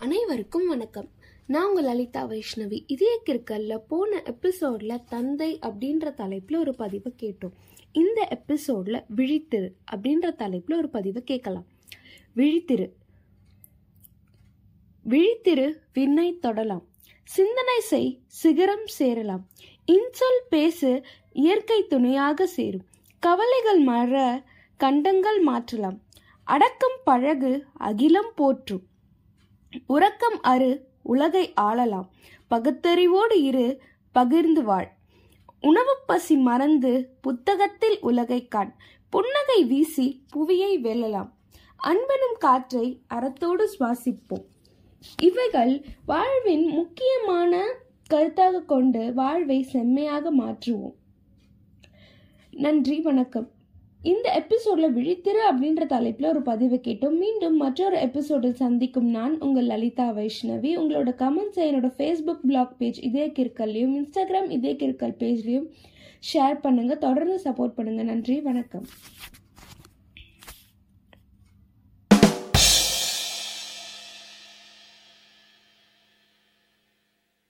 அனைவருக்கும் வணக்கம். நான் உங்கள் லலிதா வைஷ்ணவி. இதே கிற்கல்ல போன எபிசோட்ல தந்தை அப்படின்ற தலைப்பில் ஒரு பதிவை கேட்டோம். இந்த எபிசோட்ல விழித்திரு அப்படின்ற தலைப்பில் ஒரு பதிவை கேட்கலாம். விழித்திரு. விழித்திரு விண்ணை தொடலாம். சிந்தனை செய் சிகரம் சேரலாம். இன்சொல் பேசு இயற்கை துணையாக சேரும். கவலைகள் மற கண்டங்கள் மாற்றலாம். அடக்கம் பழகு அகிலம் போற்றும். உறக்கம் அறு உலகை ஆளலாம். பகுத்தறிவோடு இரு பகிர்ந்து வாழ். உணவு பசி மறந்து புத்தகத்தில் உலகை காண். புன்னகை வீசி புவியை வெல்லலாம். அன்பனும் காற்றை அறத்தோடு சுவாசிப்போம். இவைகள் வாழ்வின் முக்கியமான கருத்தாக கொண்டு வாழ்வை செம்மையாக மாற்றுவோம். நன்றி வணக்கம். இந்த எபிசோடில் விழித்திரு அப்படின்ற தலைப்பில் ஒரு பதிவு கேட்டோம். மீண்டும் மற்றொரு எபிசோடில் சந்திக்கும் நான் உங்கள் லலிதா வைஷ்ணவி. உங்களோட கமெண்ட்ஸை என்னோட ஃபேஸ்புக் பிளாக் பேஜ் இதே கிற்கல்லையும் இன்ஸ்டாகிராம் இதே கிற்கல் பேஜ்லையும் ஷேர் பண்ணுங்கள் தொடர்ந்து சப்போர்ட் பண்ணுங்கள் நன்றி. வணக்கம்.